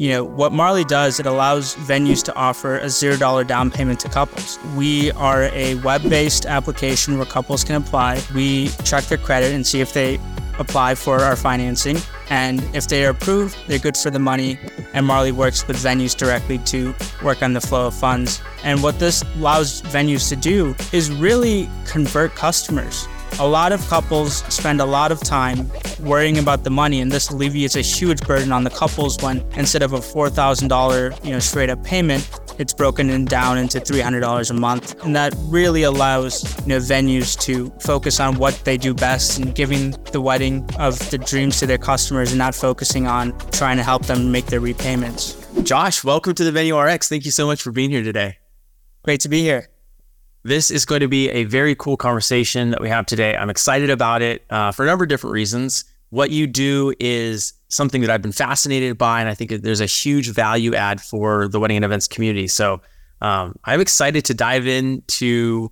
you know, what Marley does, it allows venues to offer a $0 down payment to couples. We are a web based application where couples can apply. We check their credit and see if they apply for our financing. And if they are approved, they're good for the money. And Marley works with venues directly to work on the flow of funds. And what this allows venues to do is really convert customers. A lot of couples spend a lot of time worrying about the money, and this alleviates a huge burden on the couples when instead of a $4,000, you know, straight up payment, it's broken down into $300 a month. And that really allows you know, venues to focus on what they do best and giving the wedding of the dreams to their customers and not focusing on trying to help them make their repayments. Josh, welcome to the Venue RX. Thank you so much for being here today. Great to be here. This is going to be a very cool conversation that we have today. I'm excited about it uh, for a number of different reasons. What you do is something that I've been fascinated by, and I think there's a huge value add for the wedding and events community. So um, I'm excited to dive into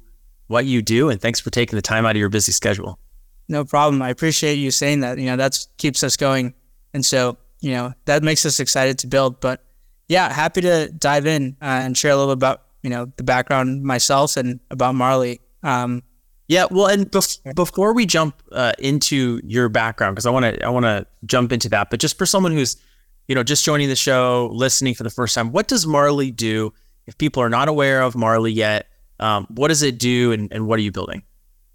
what you do, and thanks for taking the time out of your busy schedule. No problem. I appreciate you saying that. You know, that keeps us going, and so you know that makes us excited to build. But yeah, happy to dive in uh, and share a little bit about you know the background myself and about Marley. Um, yeah, well, and bef- before we jump uh, into your background, because I want to I want to jump into that, but just for someone who's you know just joining the show, listening for the first time, what does Marley do? If people are not aware of Marley yet, um, what does it do, and, and what are you building?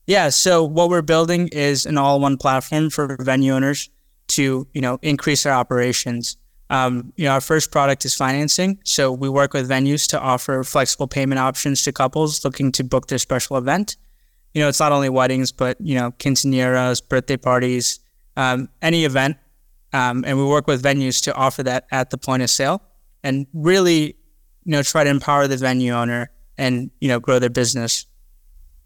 Yeah, so what we're building is an all-in-one platform for venue owners to you know increase their operations. Um, you know, our first product is financing. So we work with venues to offer flexible payment options to couples looking to book their special event you know, it's not only weddings, but, you know, quinceañeras, birthday parties, um, any event. Um, and we work with venues to offer that at the point of sale and really, you know, try to empower the venue owner and, you know, grow their business.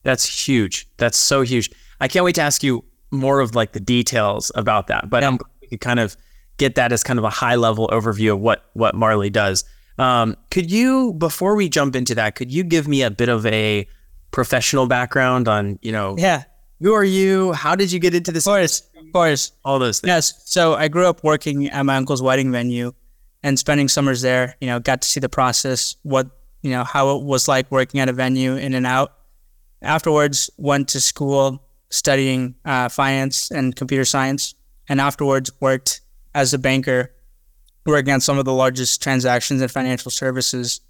That's huge. That's so huge. I can't wait to ask you more of like the details about that, but yeah. we could kind of get that as kind of a high level overview of what, what Marley does. Um, could you, before we jump into that, could you give me a bit of a professional background on, you know, yeah, who are you? How did you get into this? Of course, of course. All those things. Yes. So I grew up working at my uncle's wedding venue and spending summers there. You know, got to see the process, what, you know, how it was like working at a venue in and out. Afterwards, went to school studying uh, finance and computer science. And afterwards, worked as a banker, working on some of the largest transactions in financial services.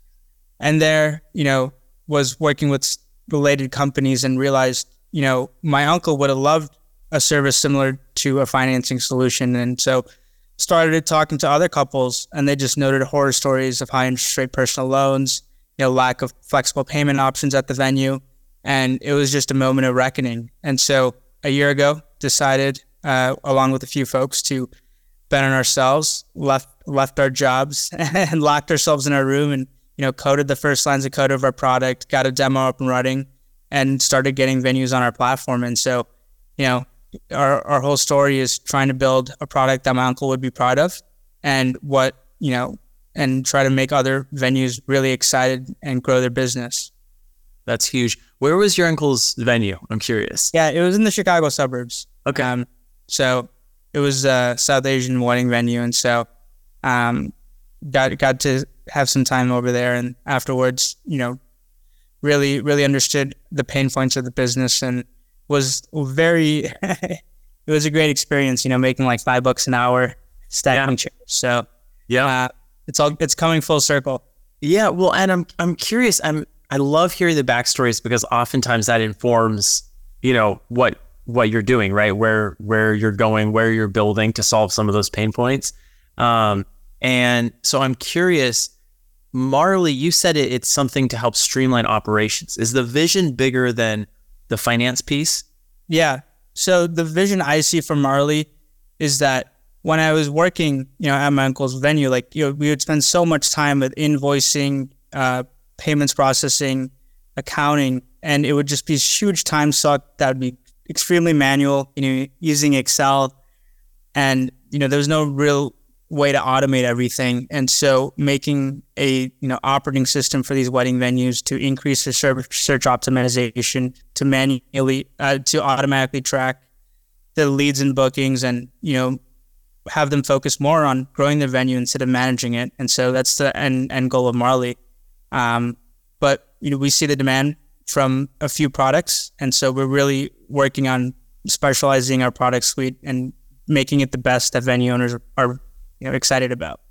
And there, you know, was working with related companies and realized, you know, my uncle would have loved a service similar to a financing solution. And so started talking to other couples and they just noted horror stories of high interest rate personal loans, you know, lack of flexible payment options at the venue. And it was just a moment of reckoning. And so a year ago, decided, uh, along with a few folks, to bet on ourselves, left left our jobs and locked ourselves in our room and you know, coded the first lines of code of our product, got a demo up and running, and started getting venues on our platform. And so, you know, our, our whole story is trying to build a product that my uncle would be proud of and what, you know, and try to make other venues really excited and grow their business. That's huge. Where was your uncle's venue? I'm curious. Yeah, it was in the Chicago suburbs. Okay. Um, so it was a South Asian wedding venue. And so um, got got to have some time over there, and afterwards, you know, really really understood the pain points of the business and was very. it was a great experience, you know, making like five bucks an hour stacking yeah. chairs. So yeah, uh, it's all it's coming full circle. Yeah, well, and I'm I'm curious. I'm I love hearing the backstories because oftentimes that informs you know what what you're doing, right? Where where you're going, where you're building to solve some of those pain points. Um, and so I'm curious, Marley, you said it, it's something to help streamline operations. Is the vision bigger than the finance piece? Yeah. So the vision I see for Marley is that when I was working, you know, at my uncle's venue, like you know, we would spend so much time with invoicing, uh, payments processing, accounting, and it would just be huge time suck that would be extremely manual, you know, using Excel. And, you know, there was no real way to automate everything. And so making a you know operating system for these wedding venues to increase the search, search optimization, to manually uh, to automatically track the leads and bookings, and you know have them focus more on growing their venue instead of managing it. And so that's the end, end goal of Marley. Um, but you know, we see the demand from a few products, and so we're really working on specializing our product suite and making it the best that venue owners are you know excited about.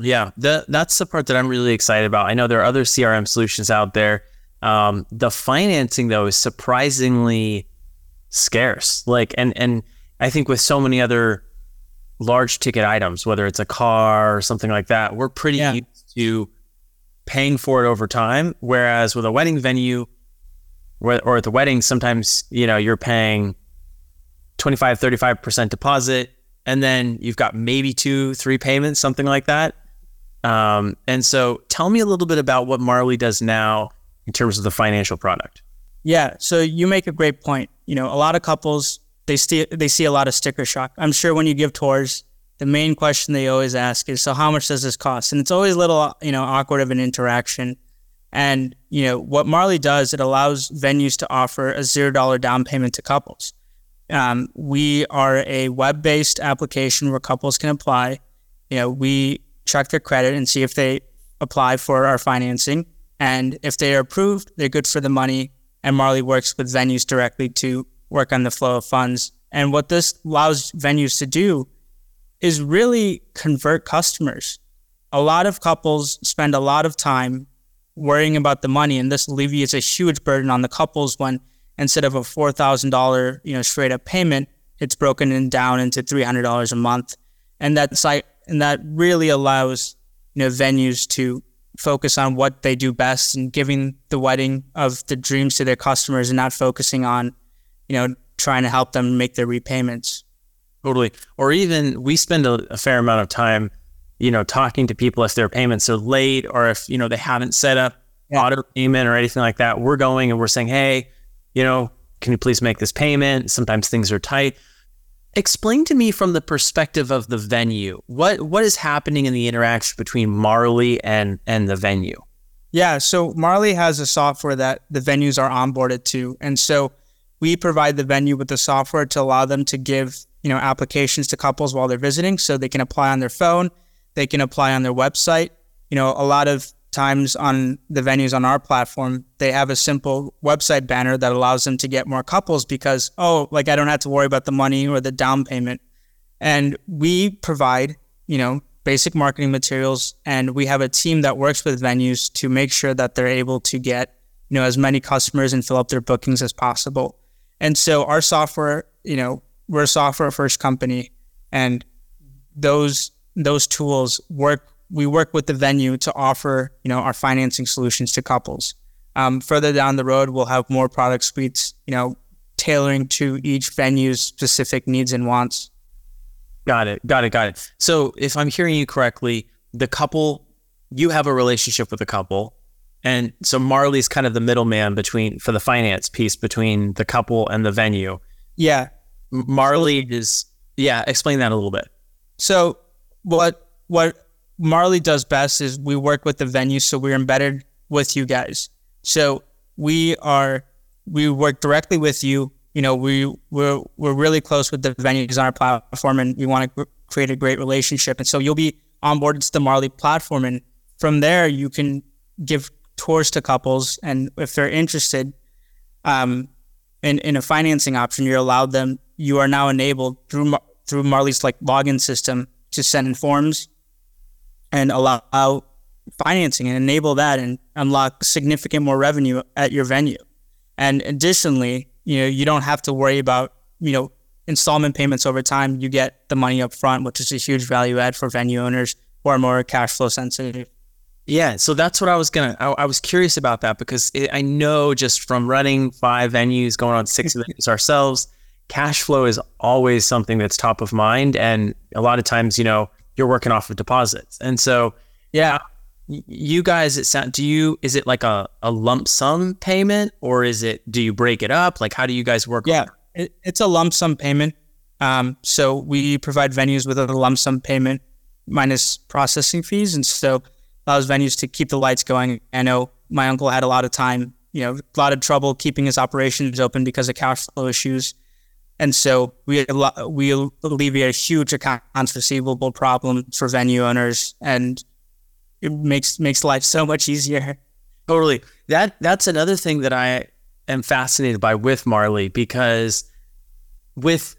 Yeah, the, that's the part that I'm really excited about. I know there are other CRM solutions out there. Um, the financing though is surprisingly scarce. Like, and and I think with so many other large ticket items, whether it's a car or something like that, we're pretty yeah. used to paying for it over time. Whereas with a wedding venue, or at the wedding, sometimes you know you're paying 25, 35 percent deposit, and then you've got maybe two, three payments, something like that. Um, and so, tell me a little bit about what Marley does now in terms of the financial product. Yeah, so you make a great point. You know, a lot of couples they see they see a lot of sticker shock. I'm sure when you give tours, the main question they always ask is, "So how much does this cost?" And it's always a little you know awkward of an interaction. And you know what Marley does, it allows venues to offer a zero dollar down payment to couples. Um, we are a web based application where couples can apply. You know, we check their credit and see if they apply for our financing. And if they are approved, they're good for the money. And Marley works with venues directly to work on the flow of funds. And what this allows venues to do is really convert customers. A lot of couples spend a lot of time worrying about the money, and this alleviates a huge burden on the couples when instead of a four thousand dollar you know straight up payment, it's broken in down into three hundred dollars a month, and that site and that really allows you know venues to focus on what they do best and giving the wedding of the dreams to their customers and not focusing on you know, trying to help them make their repayments. Totally. Or even we spend a, a fair amount of time, you know, talking to people if their payments are late or if, you know, they haven't set up yeah. auto payment or anything like that. We're going and we're saying, hey, you know, can you please make this payment? Sometimes things are tight. Explain to me from the perspective of the venue, what what is happening in the interaction between Marley and and the venue? Yeah, so Marley has a software that the venues are onboarded to. And so we provide the venue with the software to allow them to give you know applications to couples while they're visiting so they can apply on their phone they can apply on their website. You know a lot of times on the venues on our platform they have a simple website banner that allows them to get more couples because oh like i don't have to worry about the money or the down payment. And we provide you know basic marketing materials and we have a team that works with venues to make sure that they're able to get you know as many customers and fill up their bookings as possible. And so our software, you know, we're a software first company and those those tools work we work with the venue to offer, you know, our financing solutions to couples. Um, further down the road, we'll have more product suites, you know, tailoring to each venue's specific needs and wants. Got it. Got it. Got it. So if I'm hearing you correctly, the couple, you have a relationship with the couple and so Marley's kind of the middleman between for the finance piece between the couple and the venue. Yeah. Marley is yeah, explain that a little bit. So what what Marley does best is we work with the venue so we're embedded with you guys. So we are we work directly with you. You know, we we're we're really close with the venues on our platform and we want to create a great relationship. And so you'll be onboarded to the Marley platform and from there you can give tours to couples, and if they're interested um, in in a financing option, you're allowed them. You are now enabled through through Marley's like login system to send in forms and allow financing and enable that and unlock significant more revenue at your venue. And additionally, you know, you don't have to worry about, you know, installment payments over time. You get the money up front, which is a huge value add for venue owners who are more cash flow sensitive. Yeah, so that's what I was gonna. I, I was curious about that because it, I know just from running five venues, going on six venues ourselves, cash flow is always something that's top of mind, and a lot of times, you know, you're working off of deposits, and so yeah, you guys, it sound. Do you? Is it like a, a lump sum payment, or is it? Do you break it up? Like, how do you guys work? Yeah, it, it's a lump sum payment. Um, so we provide venues with a lump sum payment minus processing fees, and so allows venues to keep the lights going. I know my uncle had a lot of time, you know, a lot of trouble keeping his operations open because of cash flow issues. And so we we alleviate a huge accounts receivable problem for venue owners, and it makes makes life so much easier. Totally. That that's another thing that I am fascinated by with Marley because with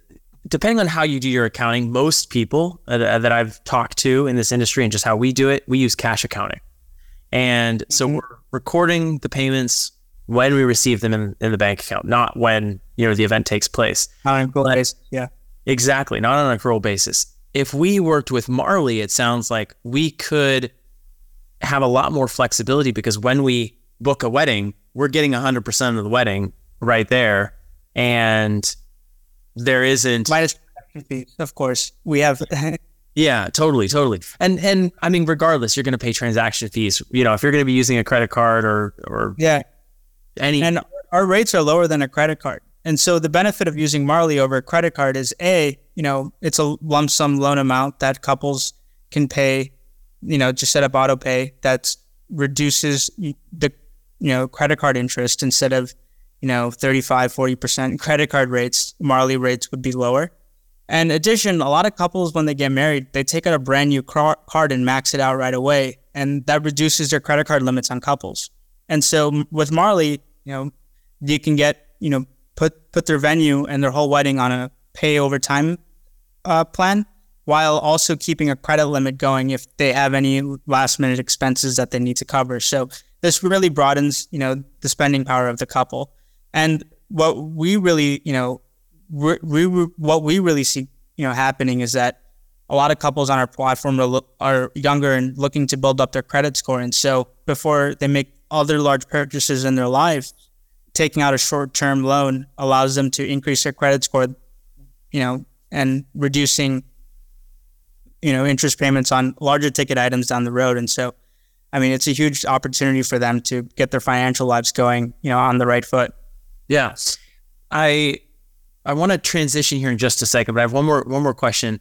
depending on how you do your accounting, most people uh, that I've talked to in this industry and just how we do it, we use cash accounting. And so mm-hmm. we're recording the payments when we receive them in, in, the bank account, not when you know the event takes place. On an accrual basis, yeah. Exactly, not on an accrual basis. If we worked with Marley, it sounds like we could have a lot more flexibility because when we book a wedding, we're getting 100% of the wedding right there. And there isn't. Minus fees, of course. We have. yeah, totally, totally. And and I mean, regardless, you're going to pay transaction fees. You know, if you're going to be using a credit card or or yeah, any. And our rates are lower than a credit card. And so the benefit of using Marley over a credit card is a, you know, it's a lump sum loan amount that couples can pay, you know, just set up auto pay that reduces the, you know, credit card interest instead of you know, 35, 40% credit card rates, Marley rates would be lower. And addition, a lot of couples, when they get married, they take out a brand new car- card and max it out right away. And that reduces their credit card limits on couples. And so with Marley, you know, you can get, you know, put, put their venue and their whole wedding on a pay over time uh, plan while also keeping a credit limit going if they have any last minute expenses that they need to cover. So this really broadens, you know, the spending power of the couple. And what we really, you know, we, we what we really see, you know, happening is that a lot of couples on our platform are, are younger and looking to build up their credit score. And so before they make other large purchases in their lives, taking out a short-term loan allows them to increase their credit score, you know, and reducing, you know, interest payments on larger ticket items down the road. And so, I mean, it's a huge opportunity for them to get their financial lives going, you know, on the right foot. Yeah. I I want to transition here in just a second, but I have one more one more question.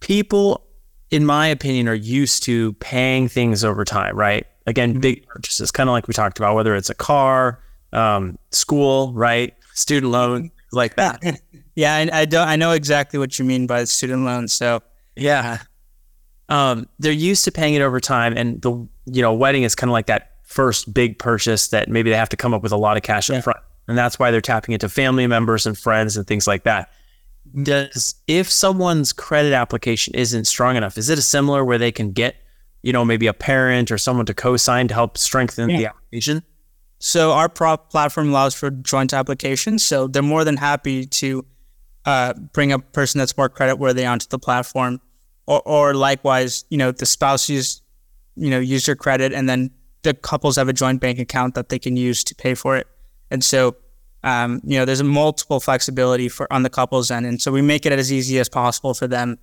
People, in my opinion, are used to paying things over time, right? Again, mm-hmm. big purchases, kind of like we talked about, whether it's a car, um, school, right, student loan, like that. yeah, I, I don't. I know exactly what you mean by student loan. So yeah, um, they're used to paying it over time, and the you know wedding is kind of like that first big purchase that maybe they have to come up with a lot of cash yeah. up front. And that's why they're tapping into family members and friends and things like that. Does if someone's credit application isn't strong enough, is it a similar where they can get, you know, maybe a parent or someone to co-sign to help strengthen yeah. the application? So our prop platform allows for joint applications. So they're more than happy to uh, bring a person that's more credit worthy onto the platform, or, or likewise, you know, the spouse use, you know, use your credit and then the couples have a joint bank account that they can use to pay for it. And so, um, you know, there's a multiple flexibility for on the couples end, and so we make it as easy as possible for them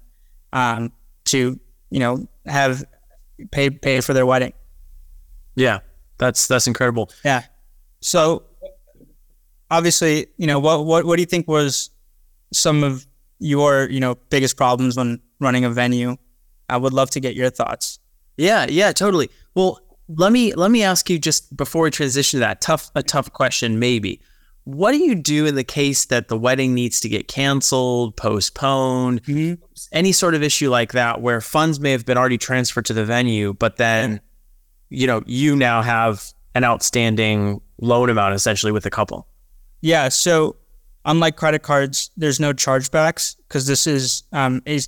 um, to, you know, have pay pay for their wedding. Yeah, that's that's incredible. Yeah. So, obviously, you know, what what what do you think was some of your you know biggest problems when running a venue? I would love to get your thoughts. Yeah, yeah, totally. Well, let me let me ask you just before we transition to that tough a tough question maybe. What do you do in the case that the wedding needs to get canceled, postponed, mm-hmm. any sort of issue like that where funds may have been already transferred to the venue, but then you know, you now have an outstanding loan amount essentially with the couple? Yeah, so unlike credit cards, there's no chargebacks because this is um, a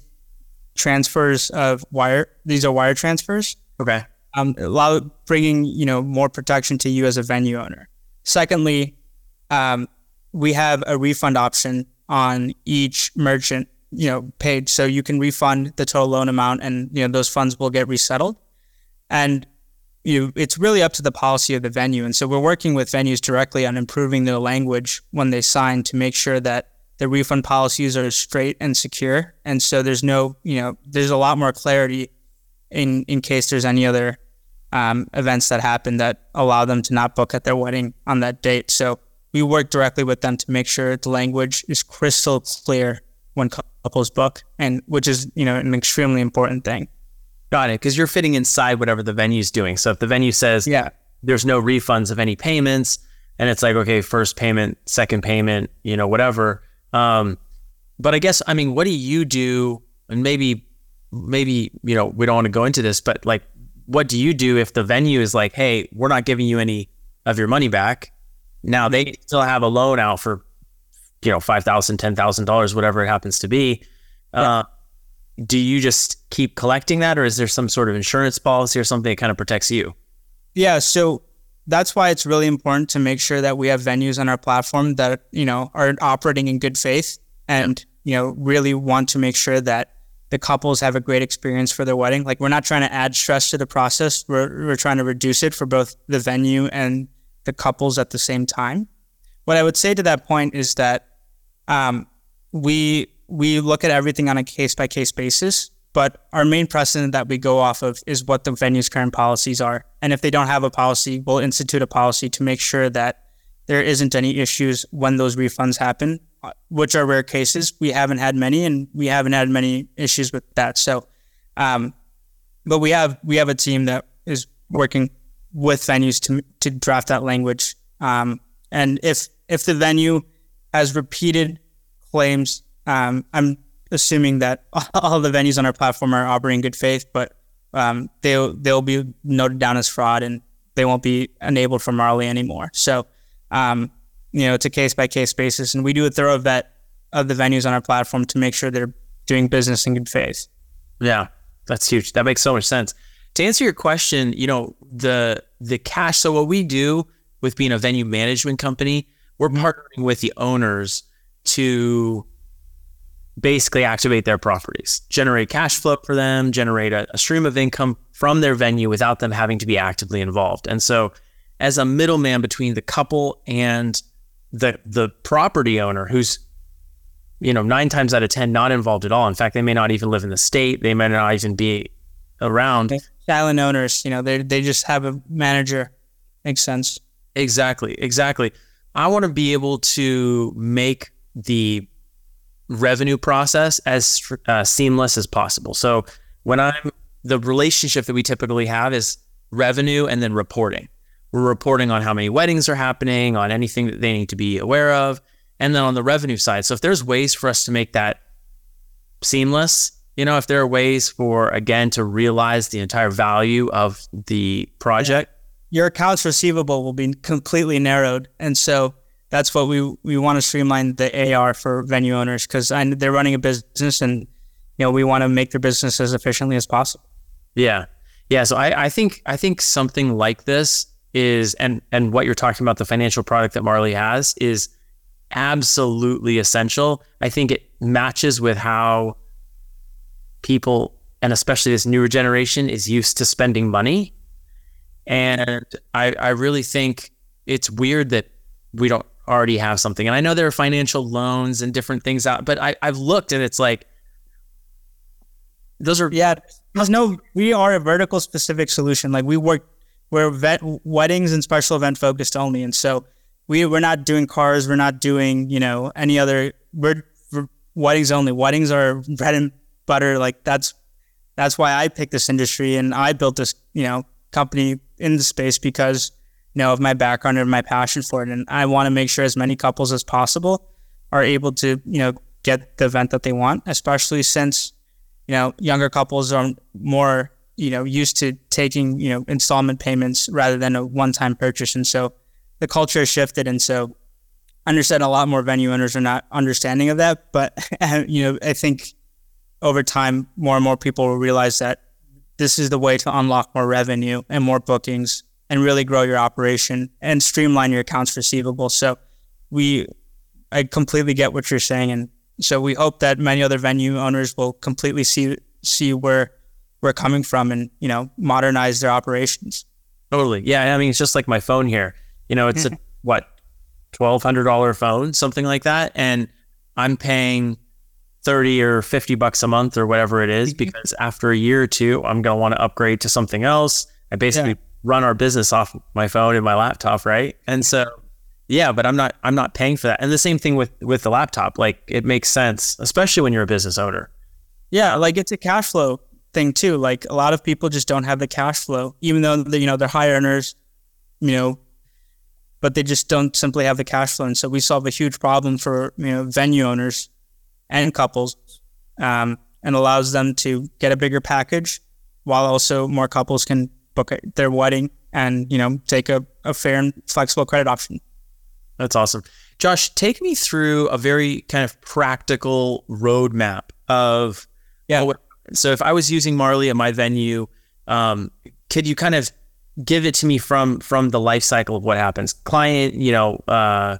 transfers of wire. These are wire transfers. Okay um, allow bringing you know more protection to you as a venue owner. Secondly, um, we have a refund option on each merchant you know page, so you can refund the total loan amount, and you know those funds will get resettled. And you, it's really up to the policy of the venue. And so we're working with venues directly on improving their language when they sign to make sure that the refund policies are straight and secure. And so there's no, you know, there's a lot more clarity in in case there's any other um, events that happen that allow them to not book at their wedding on that date. So we work directly with them to make sure the language is crystal clear when couples book, and which is you know an extremely important thing. Got it, because you're fitting inside whatever the venue's doing. So if the venue says, yeah, there's no refunds of any payments, and it's like okay, first payment, second payment, you know, whatever. Um, but I guess I mean, what do you do? And maybe maybe you know we don't want to go into this, but like, what do you do if the venue is like, hey, we're not giving you any of your money back? Now they still have a loan out for you know five thousand, ten thousand dollars, whatever it happens to be. Yeah. Uh, do you just keep collecting that, or is there some sort of insurance policy or something that kind of protects you? Yeah, so that's why it's really important to make sure that we have venues on our platform that you know are operating in good faith and you know really want to make sure that the couples have a great experience for their wedding. Like we're not trying to add stress to the process. We're we're trying to reduce it for both the venue and the couples at the same time. What I would say to that point is that um, we we look at everything on a case by case basis, but our main precedent that we go off of is what the venue's current policies are. And if they don't have a policy, we'll institute a policy to make sure that there isn't any issues when those refunds happen, uh, which are rare cases. We haven't had many, and we haven't had many issues with that. So, um, but we have we have a team that is working with venues to to draft that language. Um, and if if the venue has repeated claims um, I'm assuming that all the venues on our platform are operating in good faith, but um, they'll they'll be noted down as fraud and they won't be enabled for Marley anymore. So, um, you know, it's a case by case basis, and we do a thorough vet of the venues on our platform to make sure they're doing business in good faith. Yeah, that's huge. That makes so much sense. To answer your question, you know, the the cash. So what we do with being a venue management company, we're mm-hmm. partnering with the owners to basically activate their properties, generate cash flow for them, generate a, a, stream of income from their venue without them having to be actively involved. And so, as a middleman between the couple and the the property owner, who's you know nine times out of ten not involved at all. In fact, they may not even live in the state. They may not even be around. Silent owners, you know, they they just have a manager. Makes sense. Exactly, exactly. I want to be able to make the revenue process as uh, seamless as possible. So when I'm the relationship that we typically have is revenue and then reporting. We're reporting on how many weddings are happening, on anything that they need to be aware of, and then on the revenue side. So if there's ways for us to make that seamless, you know, if there are ways for again to realize the entire value of the project, your accounts receivable will be completely narrowed, and so that's what we we want to streamline the AR for venue owners because they're running a business and you know we want to make their business as efficiently as possible. Yeah, yeah. So I, I think I think something like this is and and what you're talking about the financial product that Marley has is absolutely essential. I think it matches with how people and especially this newer generation is used to spending money. And I, I really think it's weird that we don't already have something. And I know there are financial loans and different things out, but I, I've looked and it's like those are yeah. There's no we are a vertical specific solution. Like we work we're vet, weddings and special event focused only, and so we we're not doing cars. We're not doing you know any other. We're, we're weddings only. Weddings are bread and butter. Like that's that's why I picked this industry and I built this you know company in the space because you know, of my background and my passion for it. And I want to make sure as many couples as possible are able to, you know, get the event that they want, especially since, you know, younger couples are more, you know, used to taking, you know, installment payments rather than a one time purchase. And so the culture has shifted. And so I understand a lot more venue owners are not understanding of that. But, you know, I think over time, more and more people will realize that this is the way to unlock more revenue and more bookings and really grow your operation and streamline your accounts receivable. So we, I completely get what you're saying. And so we hope that many other venue owners will completely see, see where we're coming from and, you know, modernize their operations. Totally. Yeah. I mean, it's just like my phone here, you know, it's a, what, $1,200 phone, something like that. And I'm paying 30 or 50 bucks a month or whatever it is, mm-hmm. because after a year or two, I'm going to want to upgrade to something else. I basically yeah run our business off my phone and my laptop, right? And so yeah, but I'm not I'm not paying for that. And the same thing with with the laptop. Like it makes sense, especially when you're a business owner. Yeah, like it's a cash flow thing too. Like a lot of people just don't have the cash flow, even though they, you know they're high earners. You know, but they just don't simply have the cash flow. And so we solve a huge problem for you know venue owners and couples, um, and allows them to get a bigger package, while also more couples can book their wedding and you know take a, a fair and flexible credit option. That's awesome. Josh, take me through a very kind of practical roadmap of yeah. So if I was using Marley at my venue, um, could you kind of give it to me from from the life cycle of what happens? Client, you know, uh,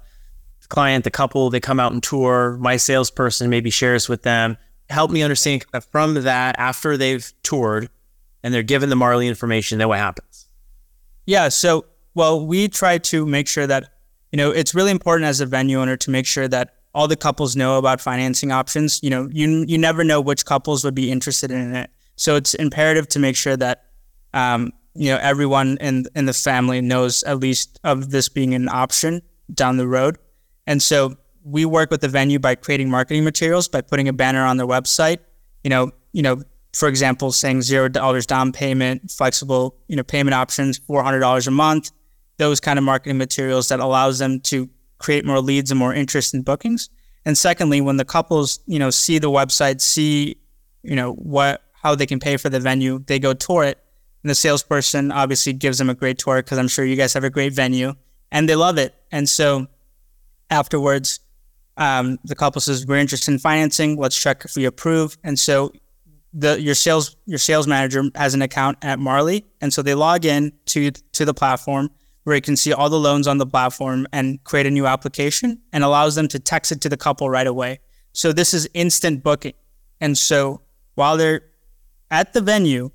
client, the couple, they come out and tour. My salesperson maybe shares with them. Help me understand from that after they've toured and they're given the Marley information. Then what happens? Yeah. So well, we try to make sure that you know it's really important as a venue owner to make sure that all the couples know about financing options. You know, you you never know which couples would be interested in it. So it's imperative to make sure that um, you know everyone in in the family knows at least of this being an option down the road. And so we work with the venue by creating marketing materials by putting a banner on their website. You know, you know, for example, saying zero dollars down payment, flexible, you know, payment options, four hundred dollars a month. Those kind of marketing materials that allows them to create more leads and more interest in bookings. And secondly, when the couples, you know, see the website, see, you know, what how they can pay for the venue, they go tour it. And the salesperson obviously gives them a great tour because I'm sure you guys have a great venue and they love it. And so afterwards, um, the couple says, We're interested in financing. Let's check if we approve. And so the your sales your sales manager has an account at Marley. And so they log in to to the platform where you can see all the loans on the platform and create a new application and allows them to text it to the couple right away. So this is instant booking. And so while they're at the venue,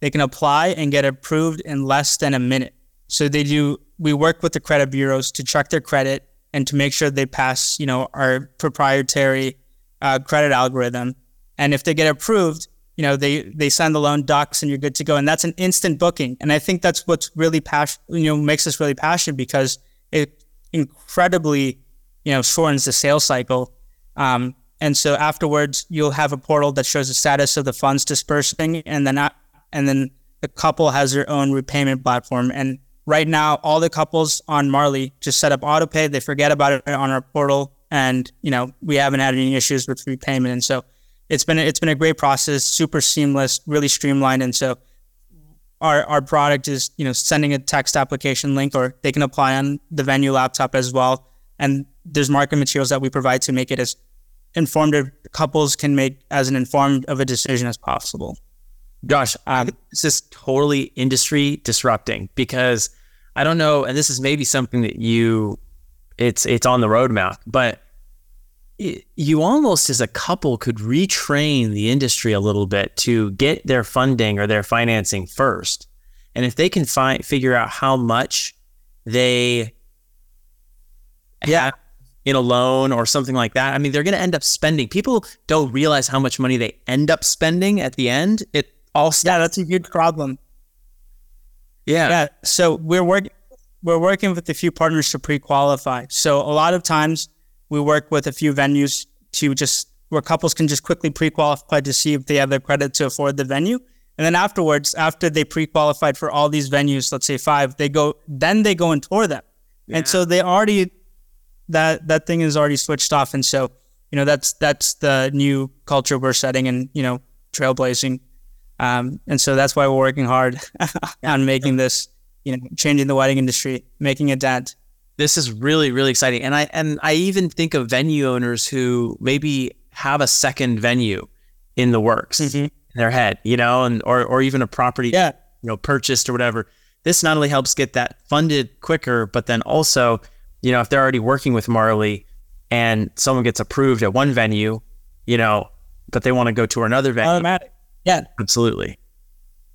they can apply and get approved in less than a minute. So they do, we work with the credit bureaus to check their credit and to make sure they pass, you know, our proprietary uh, credit algorithm. And if they get approved, you know, they they send the loan docs and you're good to go. And that's an instant booking. And I think that's what's really passion, you know, makes us really passionate because it incredibly, you know, shortens the sales cycle. Um, and so afterwards, you'll have a portal that shows the status of the funds dispersing, and then and then the couple has their own repayment platform. And right now, all the couples on Marley just set up autopay. They forget about it on our portal, and you know we haven't had any issues with repayment. And so it's been it's been a great process, super seamless, really streamlined, and so our our product is you know sending a text application link, or they can apply on the venue laptop as well. And there's market materials that we provide to make it as informed couples can make as an informed of a decision as possible. Gosh, um, this is totally industry disrupting because I don't know, and this is maybe something that you it's it's on the roadmap, but you almost as a couple could retrain the industry a little bit to get their funding or their financing first. And if they can find figure out how much they yeah in a loan or something like that, I mean they're going to end up spending. People don't realize how much money they end up spending at the end. It all yeah, that's a huge problem. Yeah. Yeah. So we're working we're working with a few partners to pre-qualify. So a lot of times we work with a few venues to just where couples can just quickly pre-qualify to see if they have the credit to afford the venue. And then afterwards, after they pre-qualified for all these venues, let's say five, they go then they go and tour them. Yeah. And so they already that that thing is already switched off. And so, you know, that's that's the new culture we're setting and, you know, trailblazing. Um, and so that's why we're working hard on making this, you know, changing the wedding industry, making a dent. This is really, really exciting. And I and I even think of venue owners who maybe have a second venue in the works mm-hmm. in their head, you know, and or or even a property yeah. you know purchased or whatever. This not only helps get that funded quicker, but then also, you know, if they're already working with Marley and someone gets approved at one venue, you know, but they want to go to another venue. Automatic. Yeah. Absolutely.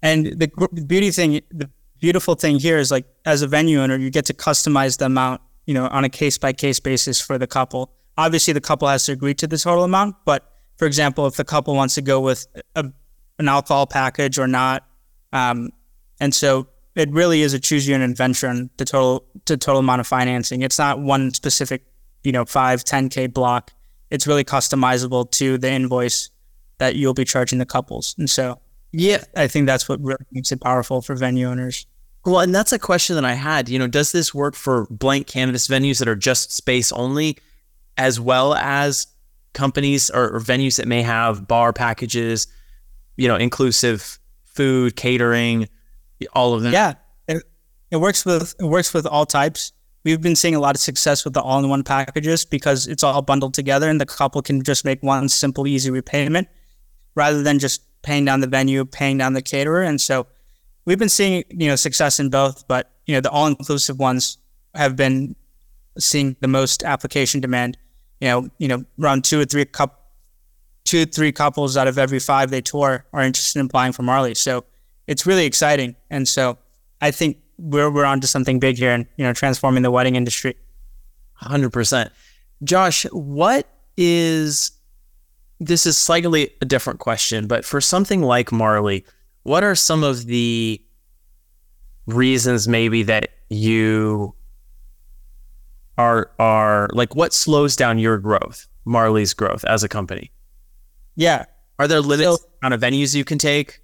And the beauty thing, the beautiful thing here is like as a venue owner, you get to customize the amount, you know, on a case by case basis for the couple. Obviously, the couple has to agree to the total amount, but for example, if the couple wants to go with a, an alcohol package or not, um, and so it really is a choose your own adventure on the total the total amount of financing. It's not one specific, you know, five, 10K block. It's really customizable to the invoice that you'll be charging the couples. And so yeah, I think that's what really makes it powerful for venue owners. Well, and that's a question that I had. You know, does this work for blank canvas venues that are just space only, as well as companies or, or venues that may have bar packages, you know, inclusive food, catering, all of that? Yeah, it, it works with it works with all types. We've been seeing a lot of success with the all-in-one packages because it's all bundled together, and the couple can just make one simple, easy repayment rather than just paying down the venue, paying down the caterer. And so we've been seeing you know success in both, but you know the all inclusive ones have been seeing the most application demand. You know, you know, around two or three cup, two three couples out of every five they tour are interested in applying for Marley. So it's really exciting, and so I think we're we're onto something big here, and you know, transforming the wedding industry. Hundred percent, Josh. What is this is slightly a different question, but for something like Marley, what are some of the reasons maybe that you are are like what slows down your growth, Marley's growth as a company? Yeah. Are there limits so, on of venues you can take?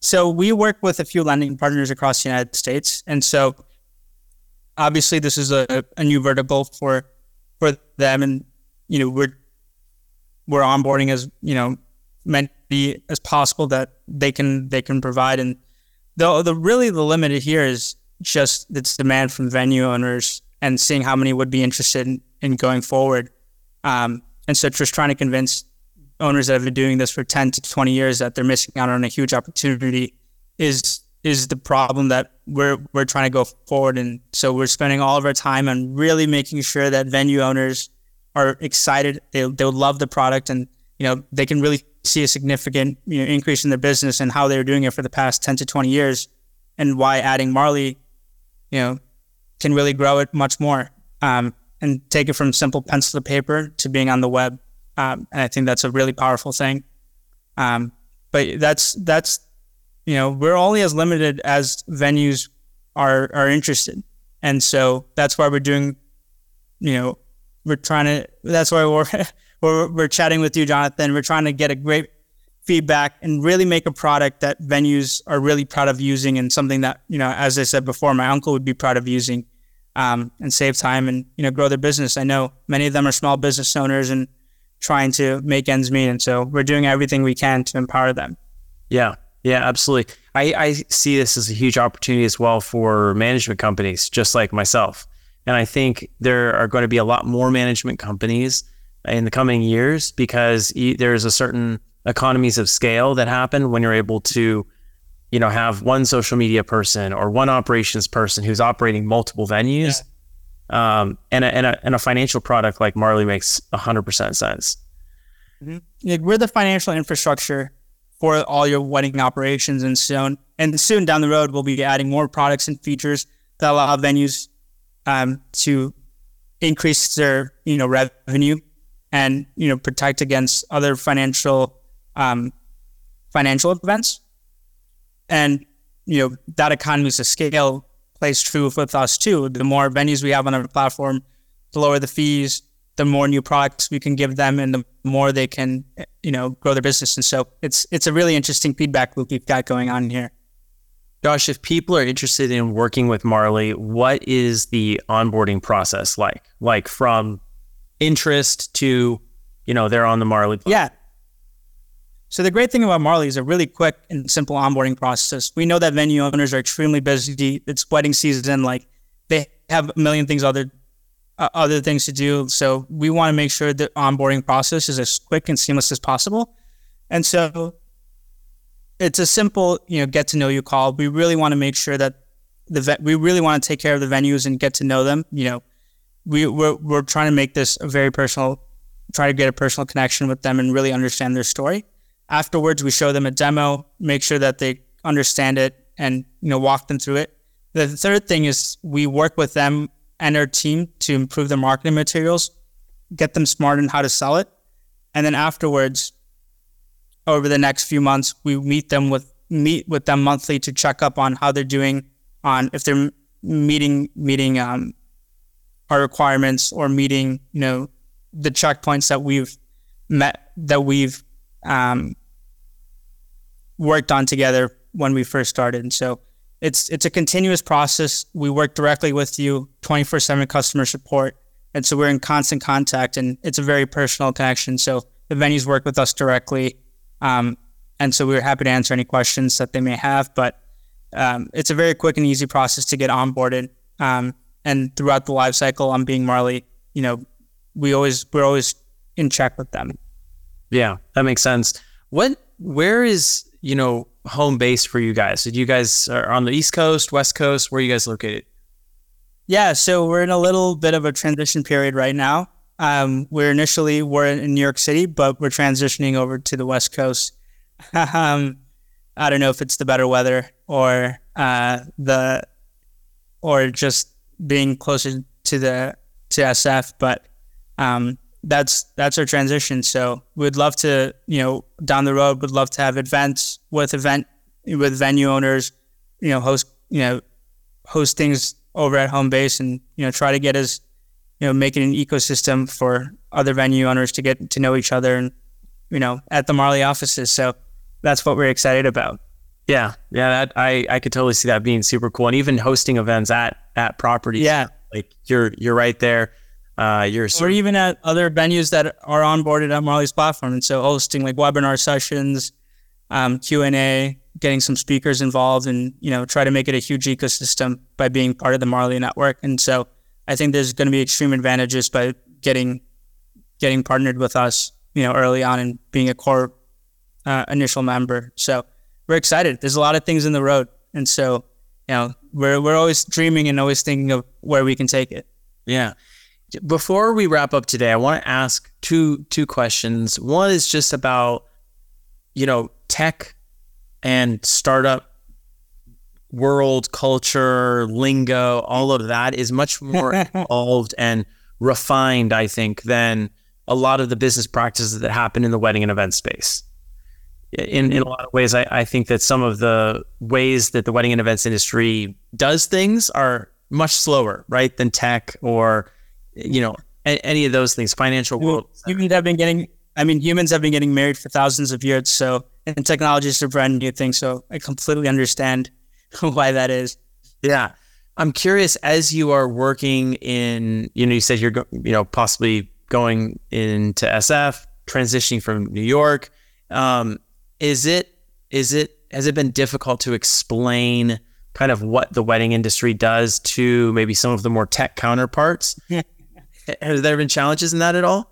So we work with a few lending partners across the United States. And so obviously this is a, a new vertical for for them and you know we're we're onboarding as you know many as possible that they can they can provide. And the the really the limit here is just its demand from venue owners and seeing how many would be interested in, in going forward. Um, and so just trying to convince owners that have been doing this for 10 to 20 years that they're missing out on a huge opportunity is is the problem that we're we're trying to go forward and so we're spending all of our time on really making sure that venue owners are excited. They they would love the product, and you know they can really see a significant you know increase in their business and how they're doing it for the past ten to twenty years, and why adding Marley, you know, can really grow it much more um, and take it from simple pencil to paper to being on the web. Um, and I think that's a really powerful thing. Um, but that's that's you know we're only as limited as venues are are interested, and so that's why we're doing you know we're trying to. That's why we're we're, we're chatting with you, Jonathan. We're trying to get a great feedback and really make a product that venues are really proud of using and something that you know, as I said before, my uncle would be proud of using, um, and save time and you know grow their business. I know many of them are small business owners and trying to make ends meet, and so we're doing everything we can to empower them. Yeah, yeah, absolutely. I, I see this as a huge opportunity as well for management companies, just like myself. And I think there are going to be a lot more management companies in the coming years because there's a certain economies of scale that happen when you're able to, you know, have one social media person or one operations person who's operating multiple venues. Yeah. Um, and, a, and, a, and a financial product like Marley makes 100% sense. Mm-hmm. We're the financial infrastructure for all your wedding operations and soon and soon down the road we'll be adding more products and features that allow venues um, to increase their you know revenue and you know protect against other financial um, financial events. And you know that economies of scale plays true with us too. The more venues we have on our platform, the lower the fees, the more new products we can give them, and the more they can you know grow their business. And so it's it's a really interesting feedback loop we've got going on here. Josh, if people are interested in working with Marley, what is the onboarding process like? Like from interest to, you know, they're on the Marley. Platform. Yeah. So the great thing about Marley is a really quick and simple onboarding process. We know that venue owners are extremely busy. It's wedding season. Like they have a million things other uh, other things to do. So we want to make sure the onboarding process is as quick and seamless as possible. And so it's a simple, you know, get to know you call. We really want to make sure that the vet, we really want to take care of the venues and get to know them. You know, we we're, we're trying to make this a very personal, try to get a personal connection with them and really understand their story. Afterwards, we show them a demo, make sure that they understand it, and you know, walk them through it. The third thing is we work with them and our team to improve their marketing materials, get them smart in how to sell it, and then afterwards over the next few months, we meet them with meet with them monthly to check up on how they're doing, on if they're meeting meeting um, our requirements or meeting you know the checkpoints that we've met that we've um, worked on together when we first started. And so it's it's a continuous process. We work directly with you, twenty four seven customer support, and so we're in constant contact, and it's a very personal connection. So the venues work with us directly, um, and so we're happy to answer any questions that they may have. But um, it's a very quick and easy process to get onboarded. Um, and throughout the life cycle on being Marley, you know, we always we're always in check with them. Yeah, that makes sense. What where is you know home base for you guys? Did you guys are on the East Coast, West Coast? Where are you guys located? Yeah, so we're in a little bit of a transition period right now. Um, we're initially we're in New York City, but we're transitioning over to the West Coast. um, I don't know if it's the better weather or uh, the or just being closer to the to SF, but um, that's that's our transition. So we'd love to, you know, down the road, we'd love to have events with event with venue owners, you know, host you know, host things over at home base, and you know, try to get us, you know, making an ecosystem for other venue owners to get to know each other, and you know, at the Marley offices. So that's what we're excited about. Yeah, yeah, that I I could totally see that being super cool, and even hosting events at at properties. Yeah, like you're you're right there. Uh, you're or even at other venues that are onboarded at Marley's platform, and so hosting like webinar sessions, um, Q and A, getting some speakers involved, and you know try to make it a huge ecosystem by being part of the Marley network. And so I think there's going to be extreme advantages by getting getting partnered with us, you know, early on and being a core uh, initial member. So we're excited. There's a lot of things in the road, and so you know we're we're always dreaming and always thinking of where we can take it. Yeah. Before we wrap up today, I want to ask two two questions. One is just about you know tech and startup world culture lingo all of that is much more evolved and refined i think than a lot of the business practices that happen in the wedding and event space in, in a lot of ways I, I think that some of the ways that the wedding and events industry does things are much slower right than tech or you know, a- any of those things, financial world. Humans have been getting, I mean, humans have been getting married for thousands of years. So, and technology is a brand new thing. So I completely understand why that is. Yeah. I'm curious as you are working in, you know, you said you're, go, you know, possibly going into SF, transitioning from New York. Um, is it, is it, has it been difficult to explain kind of what the wedding industry does to maybe some of the more tech counterparts? Has there been challenges in that at all?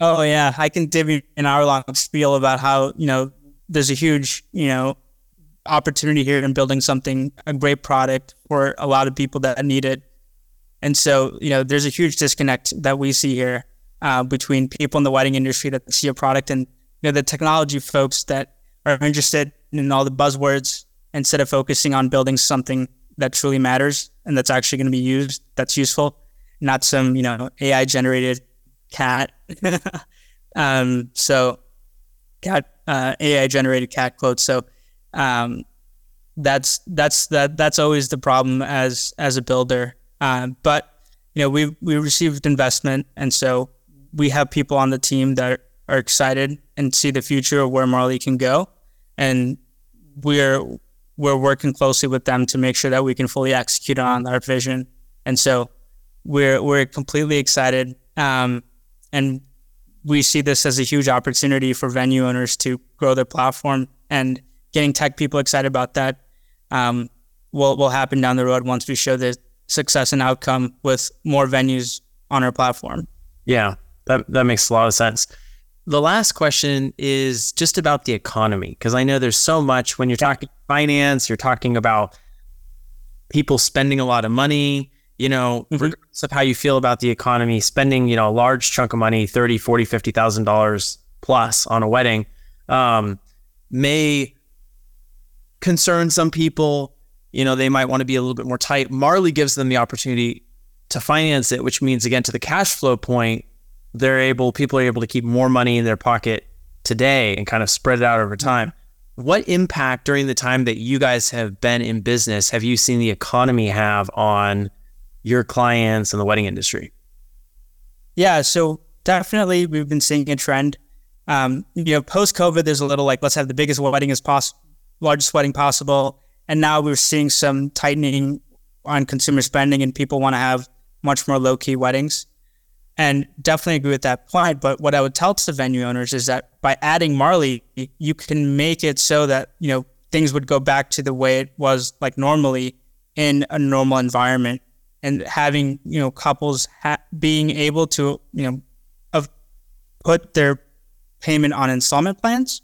Oh yeah, I can give you an hour long spiel about how you know there's a huge you know opportunity here in building something a great product for a lot of people that need it, and so you know there's a huge disconnect that we see here uh, between people in the wedding industry that see a product and you know the technology folks that are interested in all the buzzwords instead of focusing on building something that truly matters and that's actually going to be used that's useful not some you know AI generated cat. um, so cat uh, AI generated cat quotes. So um, that's that's that that's always the problem as as a builder. Um, but you know we we received investment, and so we have people on the team that are excited and see the future of where Marley can go, and we're we're working closely with them to make sure that we can fully execute on our vision. And so we're we're completely excited, um, and we see this as a huge opportunity for venue owners to grow their platform and getting tech people excited about that um, will will happen down the road once we show the success and outcome with more venues on our platform. Yeah, that that makes a lot of sense. The last question is just about the economy because I know there's so much when you're talking finance, you're talking about people spending a lot of money, you know, mm-hmm. regardless of how you feel about the economy, spending, you know, a large chunk of money, 30, 40, $50,000 plus on a wedding, um, may concern some people. You know, they might want to be a little bit more tight. Marley gives them the opportunity to finance it, which means again, to the cash flow point, they're able, people are able to keep more money in their pocket today and kind of spread it out over time. What impact during the time that you guys have been in business have you seen the economy have on your clients in the wedding industry? Yeah, so definitely we've been seeing a trend. Um, you know, post COVID, there's a little like let's have the biggest wedding as possible, largest wedding possible, And now we're seeing some tightening on consumer spending and people want to have much more low key weddings. And definitely agree with that point. But what I would tell to venue owners is that by adding Marley, you can make it so that, you know, things would go back to the way it was like normally in a normal environment and having, you know, couples ha- being able to, you know, of put their payment on installment plans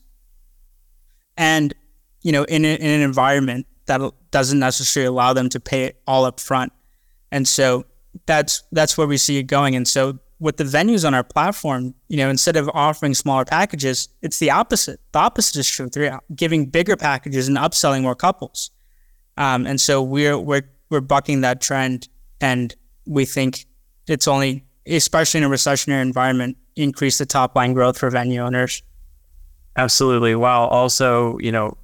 and, you know, in, a, in an environment that doesn't necessarily allow them to pay it all up front. And so that's that's where we see it going. And so with the venues on our platform, you know, instead of offering smaller packages, it's the opposite. The opposite is true. They're giving bigger packages and upselling more couples. Um, and so we're we're we're bucking that trend, and we think it's only, especially in a recessionary environment, increase the top line growth for venue owners. Absolutely, while also you know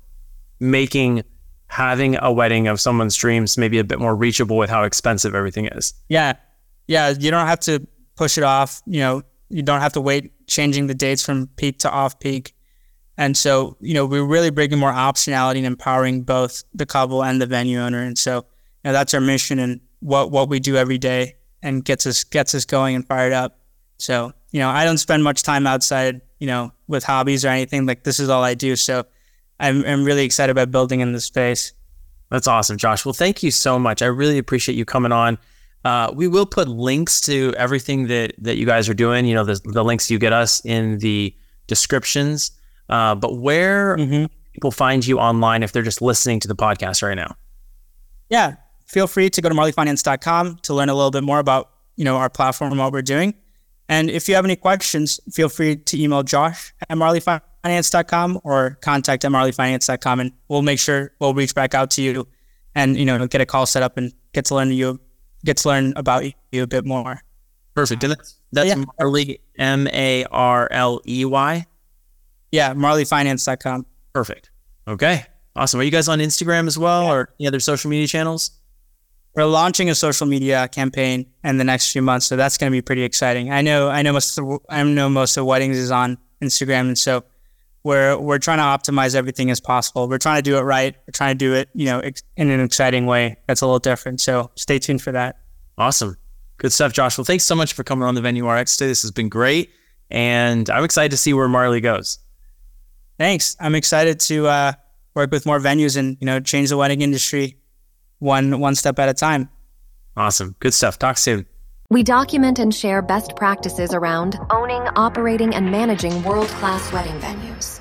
making having a wedding of someone's dreams maybe a bit more reachable with how expensive everything is. Yeah. Yeah. You don't have to push it off. You know, you don't have to wait changing the dates from peak to off peak. And so, you know, we're really bringing more optionality and empowering both the couple and the venue owner. And so, you know, that's our mission and what, what we do every day and gets us, gets us going and fired up. So, you know, I don't spend much time outside, you know, with hobbies or anything. Like this is all I do. So I'm, I'm really excited about building in this space. That's awesome, Josh. Well, thank you so much. I really appreciate you coming on. Uh, we will put links to everything that that you guys are doing. You know, the, the links you get us in the descriptions. Uh, but where mm-hmm. people find you online if they're just listening to the podcast right now? Yeah, feel free to go to marleyfinance.com to learn a little bit more about you know our platform and what we're doing. And if you have any questions, feel free to email Josh at marleyfinance marleyfinance.com or contact at marleyfinance.com and we'll make sure we'll reach back out to you and, you know, get a call set up and get to learn you, get to learn about you a bit more. Perfect. And that's, that's yeah. Marley, M A R L E Y. Yeah, marleyfinance.com. Perfect. Okay. Awesome. Are you guys on Instagram as well yeah. or any other social media channels? We're launching a social media campaign in the next few months, so that's going to be pretty exciting. I know, I know most of the, I know most of weddings is on Instagram, and so we're we're trying to optimize everything as possible. We're trying to do it right. We're trying to do it, you know, ex- in an exciting way that's a little different. So stay tuned for that. Awesome, good stuff, Josh. Well, thanks so much for coming on the Venue RX today. This has been great, and I'm excited to see where Marley goes. Thanks. I'm excited to uh, work with more venues and you know change the wedding industry one one step at a time. Awesome, good stuff. Talk soon. We document and share best practices around owning, operating, and managing world class wedding venues.